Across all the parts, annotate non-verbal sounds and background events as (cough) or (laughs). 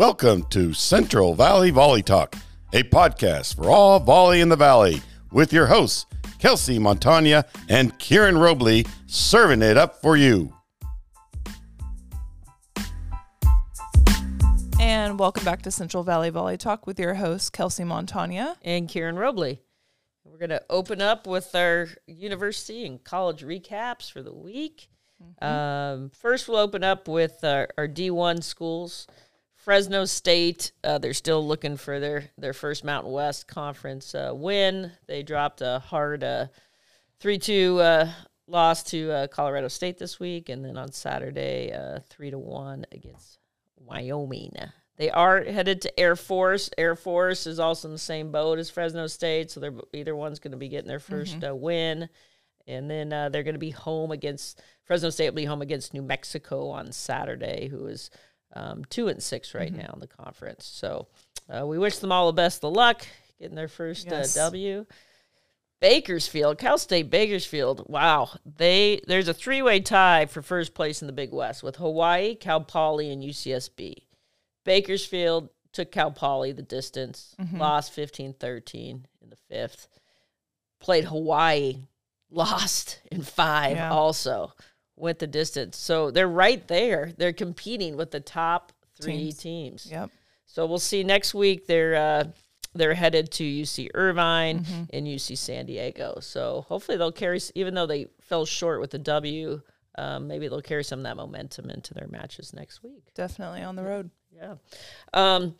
Welcome to Central Valley Volley Talk, a podcast for all volley in the valley, with your hosts Kelsey Montagna and Kieran Robley, serving it up for you. And welcome back to Central Valley Volley Talk with your hosts, Kelsey Montagna. and Kieran Robley. We're going to open up with our university and college recaps for the week. Um, first, we'll open up with our, our D1 schools. Fresno State, uh, they're still looking for their, their first Mountain West Conference uh, win. They dropped a hard uh, 3 2 uh, loss to uh, Colorado State this week, and then on Saturday, uh, 3 to 1 against Wyoming. They are headed to Air Force. Air Force is also in the same boat as Fresno State, so they're either one's going to be getting their 1st uh, win, and then uh, they're going to be home against Fresno State. Will be home against New Mexico on Saturday, who is um, two and six right now in the conference. So uh, we wish them all the best of luck getting their first Yes. uh, W. Bakersfield, Cal State Bakersfield. Wow, they there's a three-way tie for first place in the Big West with Hawaii, Cal Poly, and UCSB. Bakersfield took Cal Poly the distance, lost 15-13 in the fifth. Played Hawaii, lost in five Yeah. also. Went the distance. So they're right there. They're competing with the top three Teams. teams. Yep. So we'll see next week. They're uh, they're headed to UC Irvine Mm-hmm. and UC San Diego. So hopefully they'll carry, even though they fell short with the W, um, maybe they'll carry some of that momentum into their matches next week. Definitely on the road. Yeah. Um,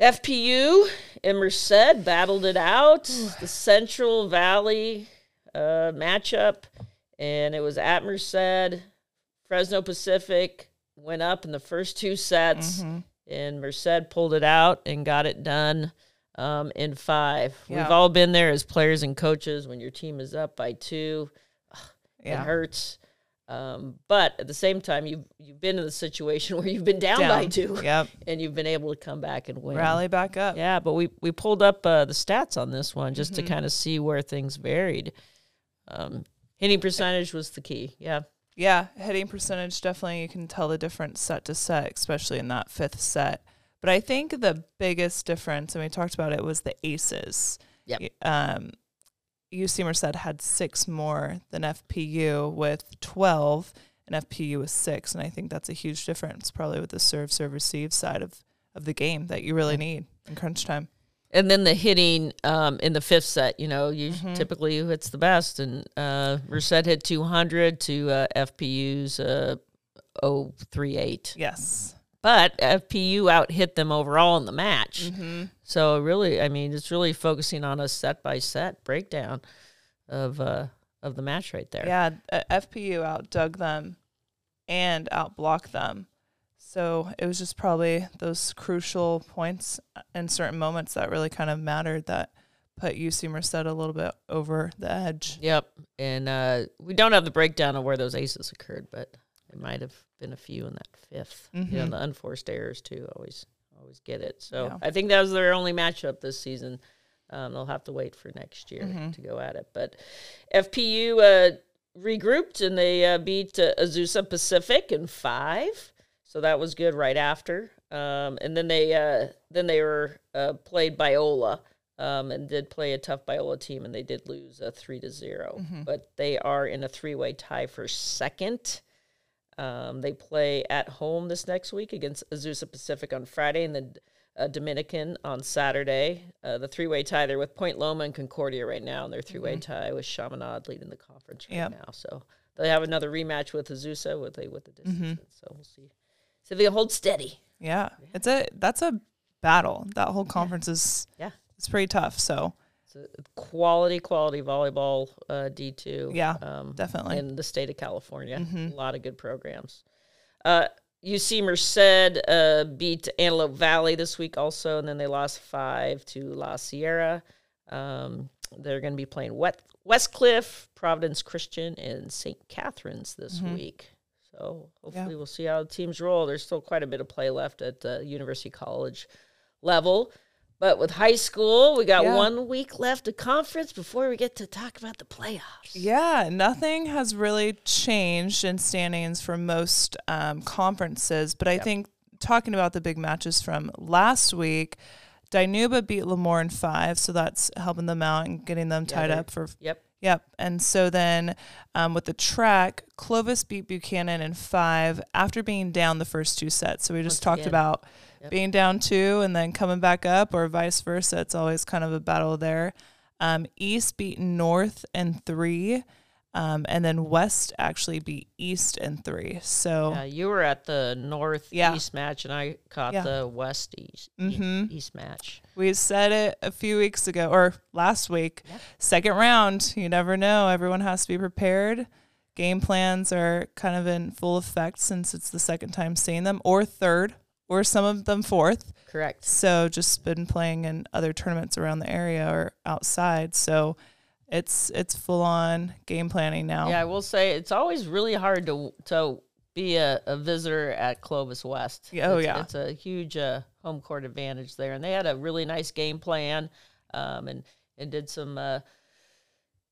FPU and Merced battled it out. the Central Valley uh, matchup, and it was at Merced. Fresno Pacific went up in the first two sets, and Merced pulled it out and got it done um, in five. Yeah. We've all been there as players and coaches when your team is up by two Yeah. it hurts. Um, but at the same time, you've you've been in the situation (laughs) where you've been down, by two, Yep. (laughs) and you've been able to come back and win. Rally back up. Yeah, but we we pulled up uh, the stats on this one just Mm-hmm. to kind of see where things varied. Um, hitting percentage was the key. Yeah, Yeah, hitting percentage definitely you can tell the difference set to set, especially in that fifth set. But I think the biggest difference, and we talked about it, was the aces. Yep. Y- Um, UC Merced had six more than FPU with twelve, and FPU was six, and I think that's a huge difference, probably with the serve, serve, receive side of of the game that you really need in crunch time. And then the hitting um, in the fifth set. You know, you Mm-hmm. typically who hits the best, and uh, Merced hit two hundred to uh, FPU's uh, 038. Yes. but FPU out hit them overall in the match. Mm-hmm. So really, I mean, it's really focusing on a set by set breakdown of uh, of the match right there. Yeah, uh, FPU outdug them and outblocked them. So it was just probably those crucial points in certain moments that really kind of mattered that put UC Merced a little bit over the edge. Yep. And uh, we don't have the breakdown of where those aces occurred, but it might have been a few in that 5th You know, Mhm. the unforced errors too. Always, always get it. So Yeah. I think that was their only matchup this season. Um, they'll have to wait for next year Mhm. to go at it. But FPU uh, regrouped and they uh, beat uh, Azusa Pacific in five. So that was good right after. Um, and then they uh, then they were uh, played Biola um, and did play a tough Biola team, and they did lose a three to 0 But they are in a three way tie for second. Um, they play at home this next week against Azusa Pacific on Friday, and then uh, Dominican on Saturday. Uh, the three way tie they're with Point Loma and Concordia right now, and their three way tie with Chaminade leading the conference right Yep. now. So they have another rematch with Azusa with a with the distance. So we'll see. So they hold steady. Yeah, it's a that's a battle. That whole conference is Yeah. it's pretty tough. So It's a quality, quality volleyball uh, D two. Yeah, um, definitely. in the state of California. Mhm. A lot of good programs. Uh, UC Merced uh, beat Antelope Valley this week also, and then they lost five to La Sierra. Um, they're going to be playing West Westcliff, Providence Christian, and St. Catherine's this Mhm. week. So hopefully we'll see how the teams roll. There's still quite a bit of play left at the University College level. But with high school, we got Yeah. one week left of conference before we get to talk about the playoffs. Yeah, nothing has really changed in standings for most um, conferences, but I think talking about the big matches from last week, Dinuba beat Lemoore in five, so that's helping them out and getting them Yeah, tied up for Yep. Yep. And so then um, with the track, Clovis beat Buchanan in five after being down the first two sets. So we just Once talked again. about Yep. being down two and then coming back up, or vice versa. It's always kind of a battle there. Um, East beat North in three. Um, and then West actually beat East in three. So Yeah, you were at the north Yeah. east match, and I caught Yeah. the west east Mhm. east match. we said it a few weeks ago or last week. Yeah. Second round, you never know. Everyone has to be prepared. Game plans are kind of in full effect since it's the second time seeing them, or third, or some of them fourth. Correct. So just been playing in other tournaments around the area or outside. So it's it's full on game planning now. Yeah, I will say it's always really hard to to be a, a visitor at Clovis West. Oh, It's- yeah. it's a huge uh, home court advantage there, and they had a really nice game plan, um, and and did some uh,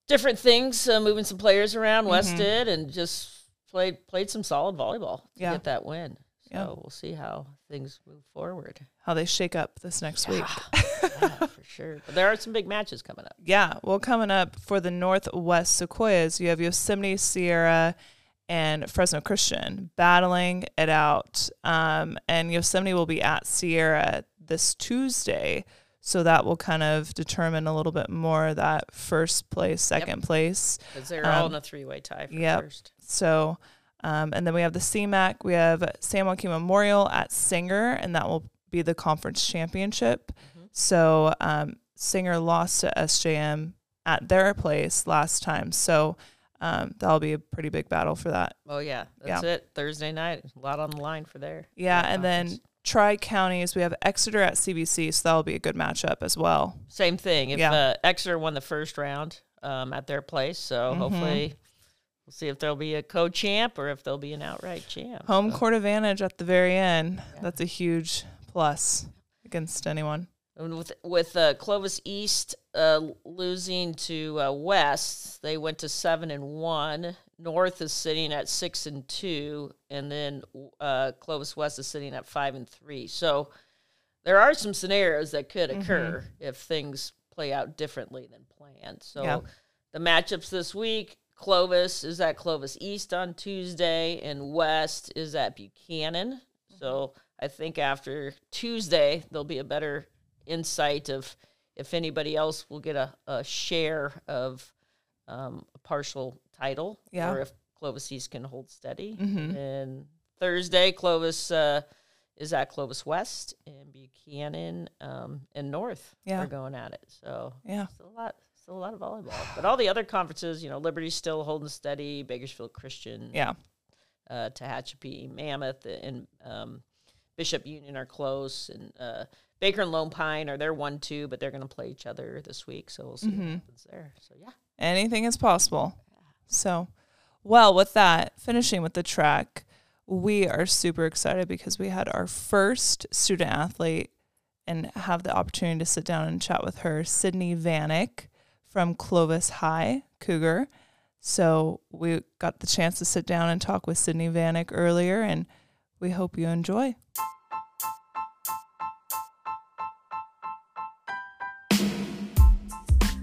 different things, uh, moving some players around. West Mhm. did, and just played played some solid volleyball to Yeah. get that win. So Yeah. we'll see how things move forward. How they shake up this next week. (laughs) yeah, for sure. But there are some big matches coming up. Yeah, well, coming up for the Northwest Sequoias, you have Yosemite Sierra and Fresno Christian battling it out. Um, and Yosemite will be at Sierra this Tuesday. So that will kind of determine a little bit more that first place, second place. Because they're all Um, in a three way tie for yep. first. So, um, and then we have the CMAC. We have San Joaquin Memorial at Singer, and that will be the conference championship. Mhm. So, um, Singer lost to SJM at their place last time. So, um, that'll be a pretty big battle for that. Oh yeah, Yeah. that's it. Thursday night, a lot on the line for there. Yeah. And then. Tri Counties, we have Exeter at CBC. So, that'll be a good matchup as well. same thing. If Yeah. uh, Exeter won the first round um, at their place, so Mhm. hopefully we'll see if there'll be a co-champ or if there'll be an outright champ. Home So, court advantage at the very end. Yeah. That's a huge plus against anyone. and with with uh, Clovis East uh, losing to uh, West, they went to seven and one. North is sitting at six and two, and then uh, Clovis West is sitting at five and three. So there are some scenarios that could Mm-hmm. occur if things play out differently than planned. So Yeah. the matchups this week: Clovis is at Clovis East on Tuesday, and West is at Buchanan. So I think after Tuesday there'll be a better insight of if anybody else will get a, a share of um, a partial title, Yeah. or if Clovis East can hold steady. Mhm. And Thursday, Clovis uh, is at Clovis West, and Buchanan um, and North Yeah. are going at it. So Yeah. it's a lot, still a lot of volleyball. But all the other conferences, you know, Liberty's still holding steady. Bakersfield Christian, Yeah. uh, Tehachapi, Mammoth, and um, Bishop Union are close, and uh, Baker and Lone Pine are they're one two, but they're going to play each other this week, so we'll see what Mhm. happens there. So yeah, anything is possible. So, well, with that, finishing with the track, we are super excited because we had our first student athlete and have the opportunity to sit down and chat with her, Sydnie Vanek from Clovis High Cougar. So, we got the chance to sit down and talk with Sydnie Vanek earlier, and we hope you enjoy.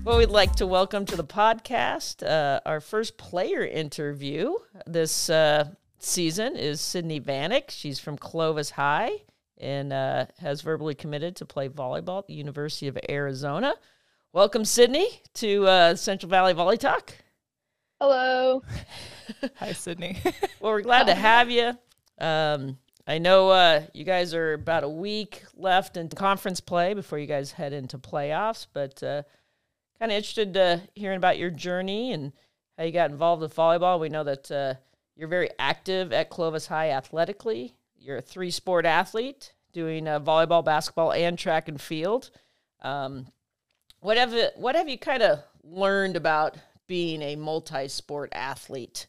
well, we'd like to welcome to the podcast uh, our first player interview this uh, season is Sydnie Vanek. She's from Clovis High and uh, has verbally committed to play volleyball at the University of Arizona. Welcome, Sydnie, to uh, Central Valley Volley Talk. Hello. (laughs) Hi, Sydnie. (laughs) Well, we're glad to have you. Um, I know uh, you guys are about a week left in conference play before you guys head into playoffs, but uh, kind of interested uh, hearing about your journey and how you got involved with volleyball. We know that uh, you're very active at Clovis High athletically. You're a three sport athlete doing uh, volleyball, basketball, and track and field. Um, what have you, what have you kind of learned about being a multi sport athlete?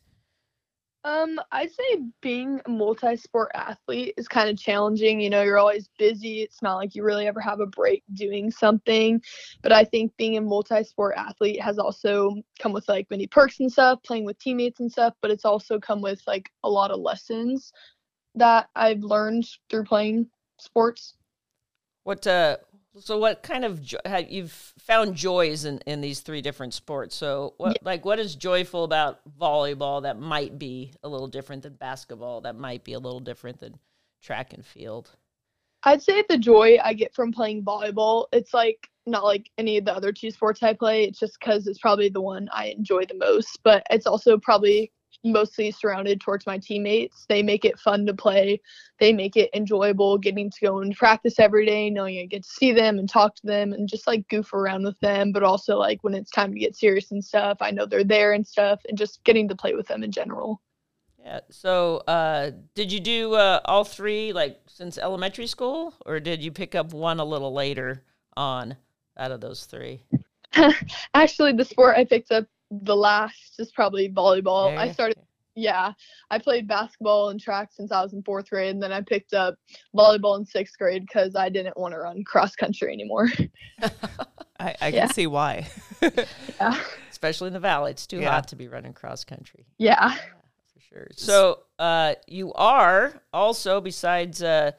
Um, I'd say being a multi-sport athlete is kind of challenging. You know, you're always busy. It's not like you really ever have a break doing something. But I think being a multi-sport athlete has also come with like many perks and stuff, playing with teammates and stuff, but it's also come with like a lot of lessons. that I've learned through playing sports. What uh so what kind of jo- have you've found joys in in these three different sports? So what Yeah. like what is joyful about volleyball that might be a little different than basketball that might be a little different than track and field? I'd say the joy I get from playing volleyball, it's like not like any of the other two sports I play. It's just because it's probably the one I enjoy the most, but it's also probably mostly surrounded towards my teammates. They make it fun to play, they make it enjoyable getting to go and practice every day, knowing I get to see them and talk to them and just like goof around with them. But also, like when it's time to get serious and stuff, I know they're there and stuff, and just getting to play with them in general. Yeah. So, uh, did you do uh, all three like since elementary school, or did you pick up one a little later on out of those three? (laughs) Actually, the sport I picked up the last is probably volleyball. I started, yeah, I played basketball and track since I was in fourth grade, and then I picked up volleyball in sixth grade because I didn't want to run cross country anymore. (laughs) I, I Yeah. can see why. (laughs) yeah, especially in the valley. It's too Yeah. hot to be running cross country yeah. for sure. So, uh, you are also besides uh,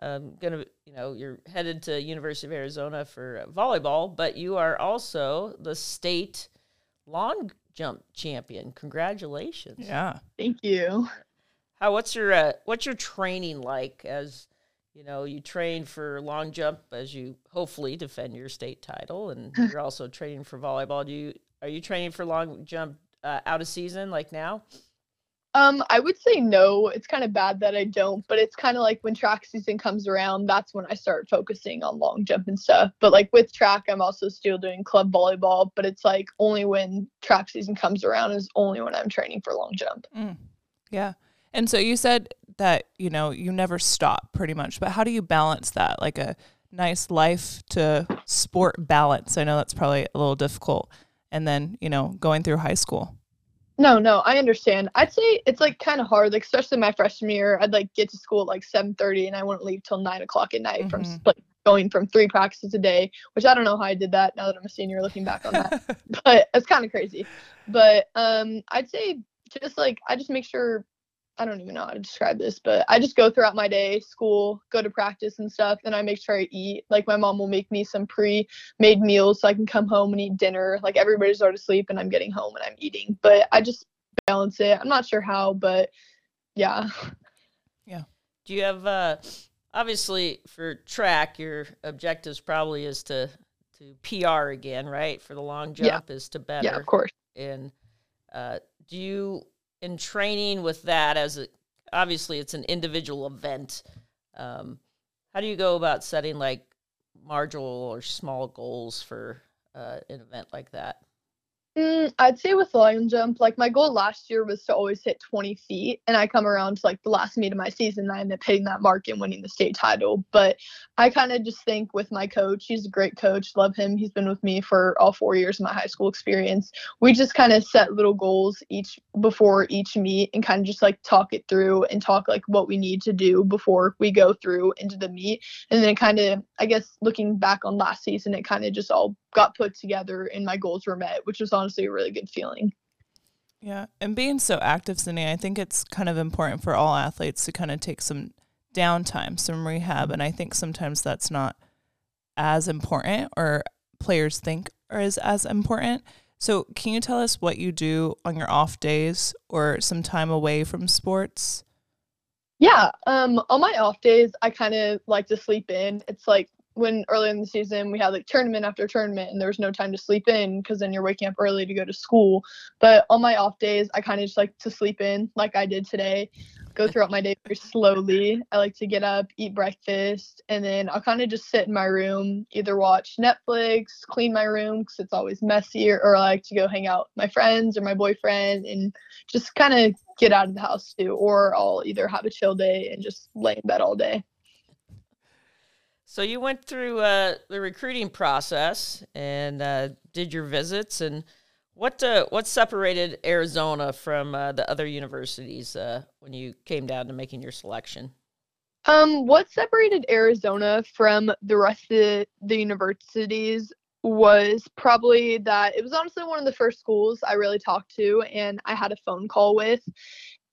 um, gonna, you know, you're headed to University of Arizona for uh, volleyball, but you are also the state long jump champion. Congratulations! yeah. Thank you. How what's your uh, what's your training like as you know you train for long jump as you hopefully defend your state title and (laughs) you're also training for volleyball. Do you are you training for long jump uh, out of season like now? Um, I would say no. It's kind of bad that I don't, but it's kind of like when track season comes around, that's when I start focusing on long jump and stuff. But like with track, I'm also still doing club volleyball, but it's like only when track season comes around is only when I'm training for long jump. Mm. Yeah. And so you said that, you know, you never stop pretty much, but how do you balance that? Like a nice life to sport balance. I know that's probably a little difficult. And then, you know, going through high school. No, no, I understand. I'd say it's like kind of hard, like especially my freshman year. I'd like get to school at like seven thirty, and I wouldn't leave till nine o'clock at night from s- Mhm. like going from three practices a day. Which I don't know how I did that. Now that I'm a senior, looking back on that, (laughs) but it's kind of crazy. But um, I'd say just like I just make sure. I don't even know how to describe this, but I just go throughout my day, school, go to practice and stuff, and I make sure I eat. Like my mom will make me some pre-made meals so I can come home and eat dinner. Like everybody's already asleep and I'm getting home and I'm eating. But I just balance it. I'm not sure how, but yeah. Yeah. Do you have uh, obviously for track your objectives probably is to to PR again, right? For the long Yeah. jump is to better. Yeah, of course. and uh, do you in training with that as a obviously it's an individual event. Um, how do you go about setting like marginal or small goals for uh, an event like that Mm, I'd say with long jump, like my goal last year was to always hit 20 feet, and I come around to like the last meet of my season, I end up hitting that mark and winning the state title. But I kind of just think with my coach, he's a great coach, love him. He's been with me for all four years of my high school experience. We just kind of set little goals each before each meet, and kind of just like talk it through and talk like what we need to do before we go through into the meet. And then it kind of, I guess, looking back on last season, it kind of just all got put together and my goals were met, which was honestly a really good feeling. Yeah. And being so active, Cindy, I think it's kind of important for all athletes to kind of take some downtime, some rehab. And I think sometimes that's not as important or players think or as, as important. So can you tell us what you do on your off days or some time away from sports? Yeah, um, on my off days, I kind of like to sleep in. It's like when early in the season we had like tournament after tournament and there was no time to sleep in because then you're waking up early to go to school. But on my off days, I kind of just like to sleep in like I did today. Go throughout my day very slowly. I like to get up, eat breakfast, and then I'll kind of just sit in my room, either watch Netflix, clean my room because it's always messy, or, or I like to go hang out with my friends or my boyfriend and just kind of get out of the house too. Or I'll either have a chill day and just lay in bed all day. So you went through uh, the recruiting process and uh, did your visits and what uh, what separated arizona from uh, the other universities uh, when you came down to making your selection Um, what separated Arizona from the rest of the universities was probably that it was honestly one of the first schools I really talked to and I had a phone call with.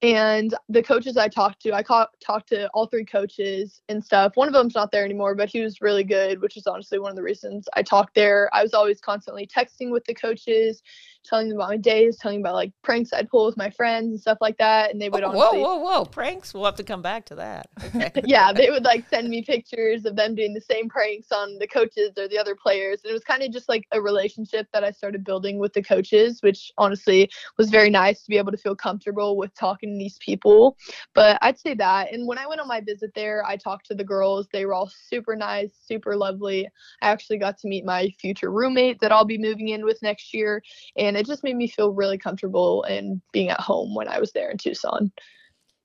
And the coaches I talked to, I ca- talked to all three coaches and stuff. One of them's not there anymore, but he was really good, which is honestly one of the reasons I talked there. I was always constantly texting with the coaches, telling them about my days, telling about like pranks I'd pull with my friends and stuff like that. And they would oh, honestly, whoa, whoa, whoa, pranks. We'll have to come back to that. (laughs) Okay. yeah, they would like send me pictures of them doing the same pranks on the coaches or the other players. And it was kind of just like a relationship that I started building with the coaches, which honestly was very nice to be able to feel comfortable with talking to these people. But I'd say that. And when I went on my visit there, I talked to the girls. They were all super nice, super lovely. I actually got to meet my future roommate that I'll be moving in with next year. And it just made me feel really comfortable and being at home when I was there in Tucson.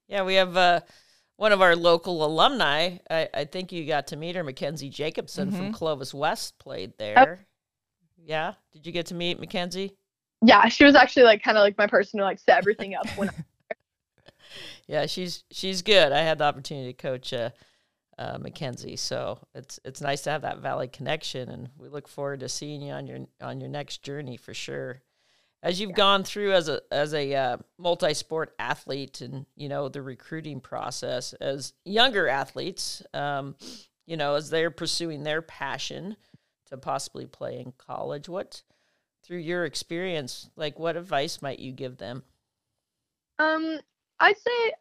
Yeah, we have uh, one of our local alumni. I, I, think you got to meet her, Mackenzie Jacobson mm-hmm. from Clovis West, played there. Yep. Yeah, did you get to meet Mackenzie? Yeah, she was actually like kind of like my person who like set everything up when. (laughs) yeah, she's she's good. I had the opportunity to coach uh, uh, Mackenzie, so it's it's nice to have that Valley connection, and we look forward to seeing you on your on your next journey for sure as you've yeah. gone through as a as a uh, multi-sport athlete and you know the recruiting process as younger athletes um, you know as they're pursuing their passion to possibly play in college what through your experience like what advice might you give them um i'd say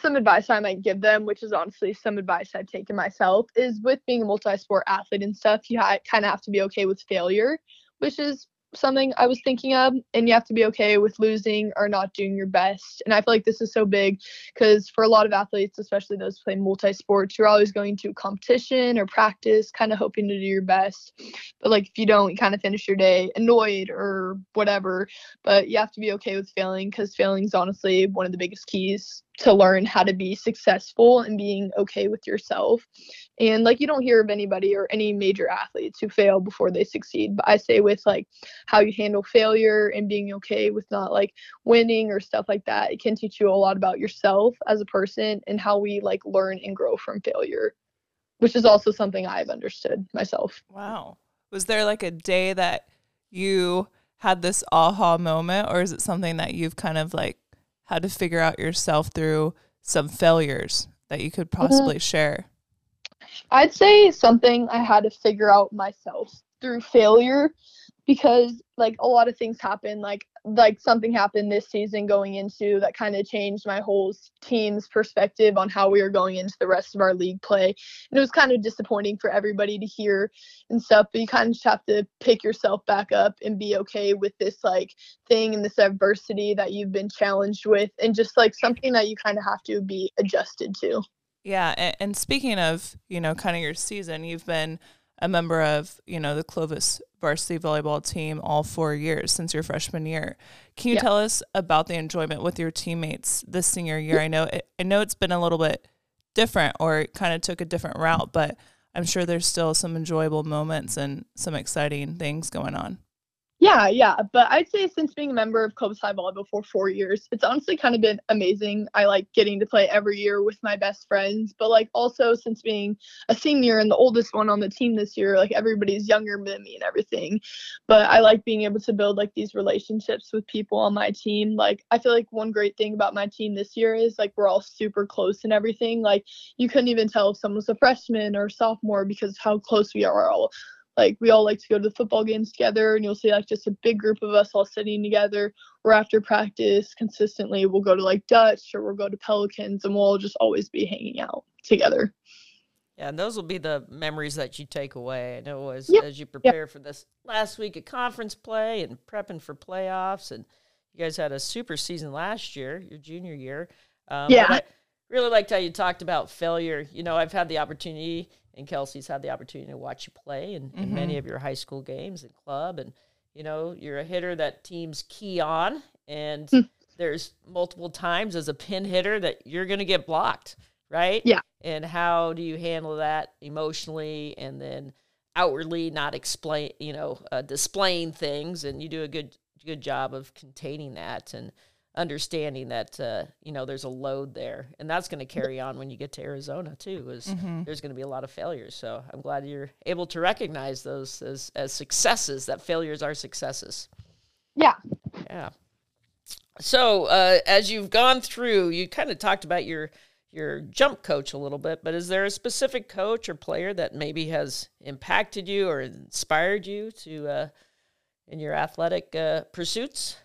some advice i might give them which is honestly some advice i've taken myself is with being a multi-sport athlete and stuff you ha- kind of have to be okay with failure which is something I was thinking of, and you have to be okay with losing or not doing your best. And I feel like this is so big because for a lot of athletes, especially those playing multi sports, you're always going to competition or practice, kind of hoping to do your best. But like if you don't, you kind of finish your day annoyed or whatever. But you have to be okay with failing because failing is honestly one of the biggest keys to learn how to be successful and being okay with yourself. And like you don't hear of anybody or any major athletes who fail before they succeed. But I say with like how you handle failure and being okay with not like winning or stuff like that, it can teach you a lot about yourself as a person and how we like learn and grow from failure, which is also something I've understood myself. Wow. Was there like a day that you had this aha moment or is it something that you've kind of like had to figure out yourself through some failures that you could mm-hmm. possibly mm-hmm. share? I'd say something I had to figure out myself through failure because like a lot of things happen like like something happened this season going into that kind of changed my whole team's perspective on how we were going into the rest of our league play. And it was kind of disappointing for everybody to hear and stuff but you kind of just have to pick yourself back up and be okay with this like thing and this adversity that you've been challenged with and just like something that you kind of have to be adjusted to. Yeah and, speaking of you know kind of your season you've been a member of you know the Clovis varsity volleyball team all four years since your freshman year. Can you yeah. tell us about the enjoyment with your teammates this senior year? I know it, I know it's been a little bit different or kind of took a different route, but I'm sure there's still some enjoyable moments and some exciting things going on. Yeah, yeah. But I'd say since being a member of Clovis High Volleyball for four years, it's honestly kind of been amazing. I like getting to play every year with my best friends. But like also since being a senior and the oldest one on the team this year, like everybody's younger than me and everything. But I like being able to build like these relationships with people on my team. Like I feel like one great thing about my team this year is like we're all super close and everything. Like you couldn't even tell if someone's a freshman or sophomore because how close we are all like we all like to go to the football games together and you'll see like just a big group of us all sitting together or after practice consistently we'll go to like dutch or we'll go to pelicans and we'll just always be hanging out together yeah and those will be the memories that you take away i know as, yep. as you prepare yep. for this last week of conference play and prepping for playoffs and you guys had a super season last year your junior year um, yeah really liked how you talked about failure you know i've had the opportunity and Kelsey's had the opportunity to watch you play in, mm-hmm. in many of your high school games and club. And, you know, you're a hitter that teams key on, and mm. there's multiple times as a pin hitter that you're going to get blocked, right? Yeah. And how do you handle that emotionally and then outwardly not explain, you know, uh, displaying things? And you do a good, good job of containing that. And, understanding that uh, you know there's a load there. And that's going to carry on when you get to arizona too is mm-hmm. there's going to be a lot of failures. So i'm glad you're able to recognize those as, as successes that failures are successes. Yeah. Yeah. So uh, as you've gone through, you kind of talked about your your jump coach a little bit, but is there a specific coach or player that maybe has impacted you or inspired you to uh, in your athletic uh, pursuits?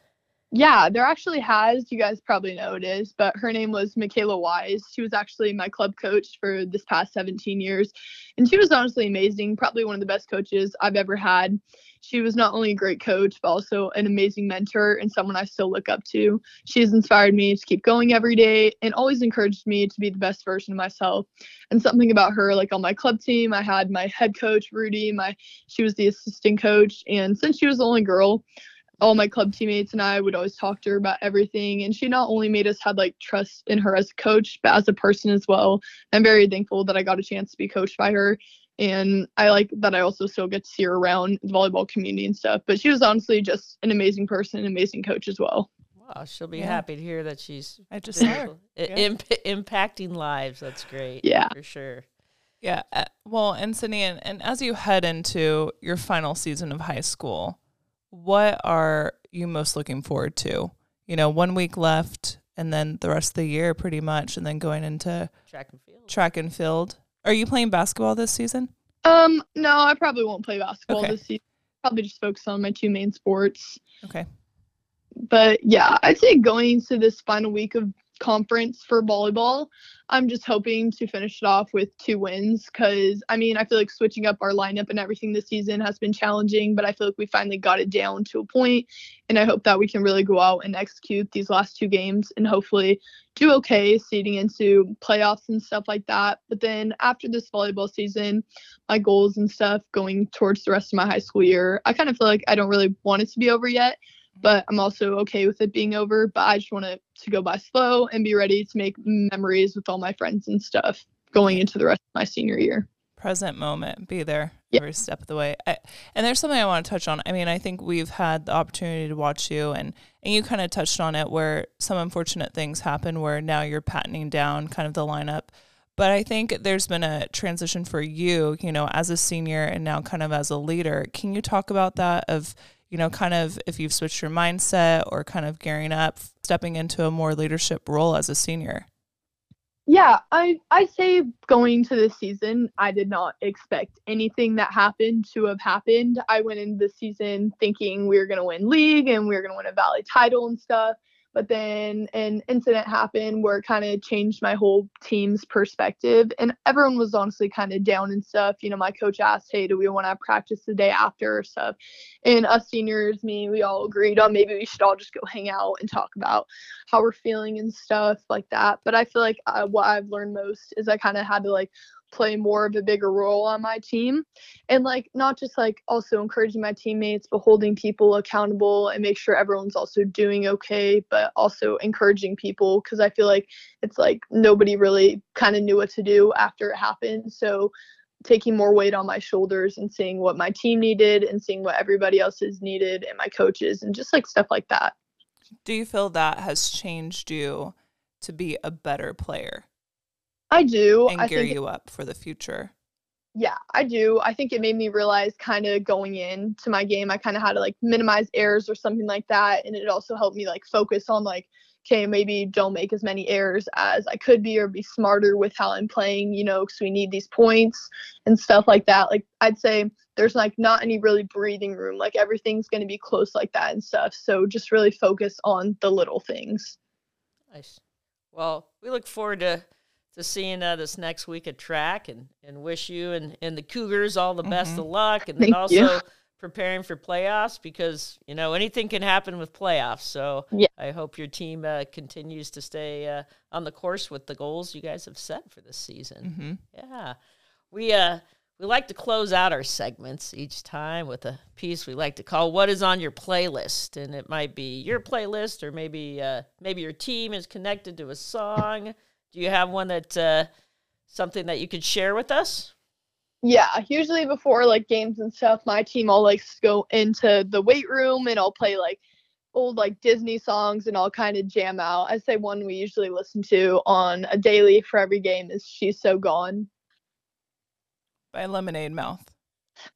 Yeah, there actually has. You guys probably know it is, but her name was Michaela Wise. She was actually my club coach for this past 17 years. And she was honestly amazing, probably one of the best coaches I've ever had. She was not only a great coach, but also an amazing mentor and someone I still look up to. She has inspired me to keep going every day and always encouraged me to be the best version of myself. And something about her, like on my club team, I had my head coach, Rudy, my she was the assistant coach. And since she was the only girl, all my club teammates and I would always talk to her about everything. And she not only made us have like trust in her as a coach, but as a person as well. I'm very thankful that I got a chance to be coached by her. And I like that I also still get to see her around the volleyball community and stuff. But she was honestly just an amazing person, an amazing coach as well. Wow, she'll be Yeah. happy to hear that she's I just saw her. (laughs) Yeah. imp- impacting lives. That's great. Yeah. for sure. Yeah. uh, Well, and Sydnie, and, and as you head into your final season of high school, what are you most looking forward to? You know, one week left, and then the rest of the year, pretty much, and then going into Track and field. track and field. Are you playing basketball this season? Um, no, I probably won't play basketball Okay. this season. Probably just focus on my two main sports. Okay. but yeah, I'd say going into this final week of conference for volleyball, I'm just hoping to finish it off with two wins because I mean, I feel like switching up our lineup and everything this season has been challenging, but I feel like we finally got it down to a point, and I hope that we can really go out and execute these last two games and hopefully do okay seeding into playoffs and stuff like that. But then after this volleyball season, my goals and stuff going towards the rest of my high school year, I kind of feel like I don't really want it to be over yet but I'm also okay with it being over. But I just want it to go by slow and be ready to make memories with all my friends and stuff going into the rest of my senior year. present moment, be there Yeah. every step of the way. I, and there's something I want to touch on. I mean, I think we've had the opportunity to watch you, and and you kind of touched on it, where some unfortunate things happen, where now you're patenting down kind of the lineup. But I think there's been a transition for you, you know, as a senior and now kind of as a leader. Can you talk about that? Of you know, kind of if you've switched your mindset or kind of gearing up, stepping into a more leadership role as a senior. Yeah, I I say going to this season, I did not expect anything that happened to have happened. I went into the season thinking we were gonna win league and we were gonna win a valley title and stuff. But then an incident happened where it kind of changed my whole team's perspective, and everyone was honestly kind of down and stuff. You know, my coach asked, "Hey, do we want to practice the day after or stuff?" And us seniors, me, we all agreed on maybe we should all just go hang out and talk about how we're feeling and stuff like that. But I feel like uh, what I've learned most is I kind of had to like play more of a bigger role on my team. And like not just like also encouraging my teammates but holding people accountable and make sure everyone's also doing okay but also encouraging people because i feel like it's like nobody really kind of knew what to do after it happened. So taking more weight on my shoulders and seeing what my team needed and seeing what everybody else has needed and my coaches and just like stuff like that. Do you feel that has changed you to be a better player? I do and i gear think you up for the future. Yeah, I do. I think it made me realize kind of going into my game, I kind of had to like minimize errors or something like that. And it also helped me like focus on like, okay, maybe don't make as many errors as I could be or be smarter with how I'm playing, you know, because we need these points and stuff like that. Like, I'd say there's like not any really breathing room. Like, everything's going to be close like that and stuff. So just really focus on the little things. Nice. Well, we look forward to to seeing uh, this next week at track and and wish you and and the Cougars all the best Mhm. of luck and then Thank you. also preparing for playoffs because you know anything can happen with playoffs. So Yeah. I hope your team uh, continues to stay uh, on the course with the goals you guys have set for this season. hmm Yeah. We uh we like to close out our segments each time with a piece we like to call what is on your playlist and it might be your playlist or maybe uh maybe your team is connected to a song. Do you have one that uh something that you could share with us? Yeah, usually before like games and stuff, my team all likes to go into the weight room and I'll play like old like Disney songs and I'll kind of jam out. I'd say one we usually listen to on a daily for every game is She's So Gone By Lemonade Mouth.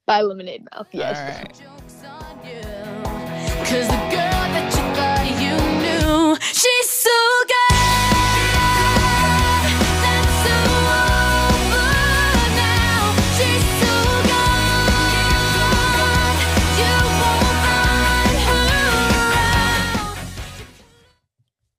by Lemonade Mouth. Yes.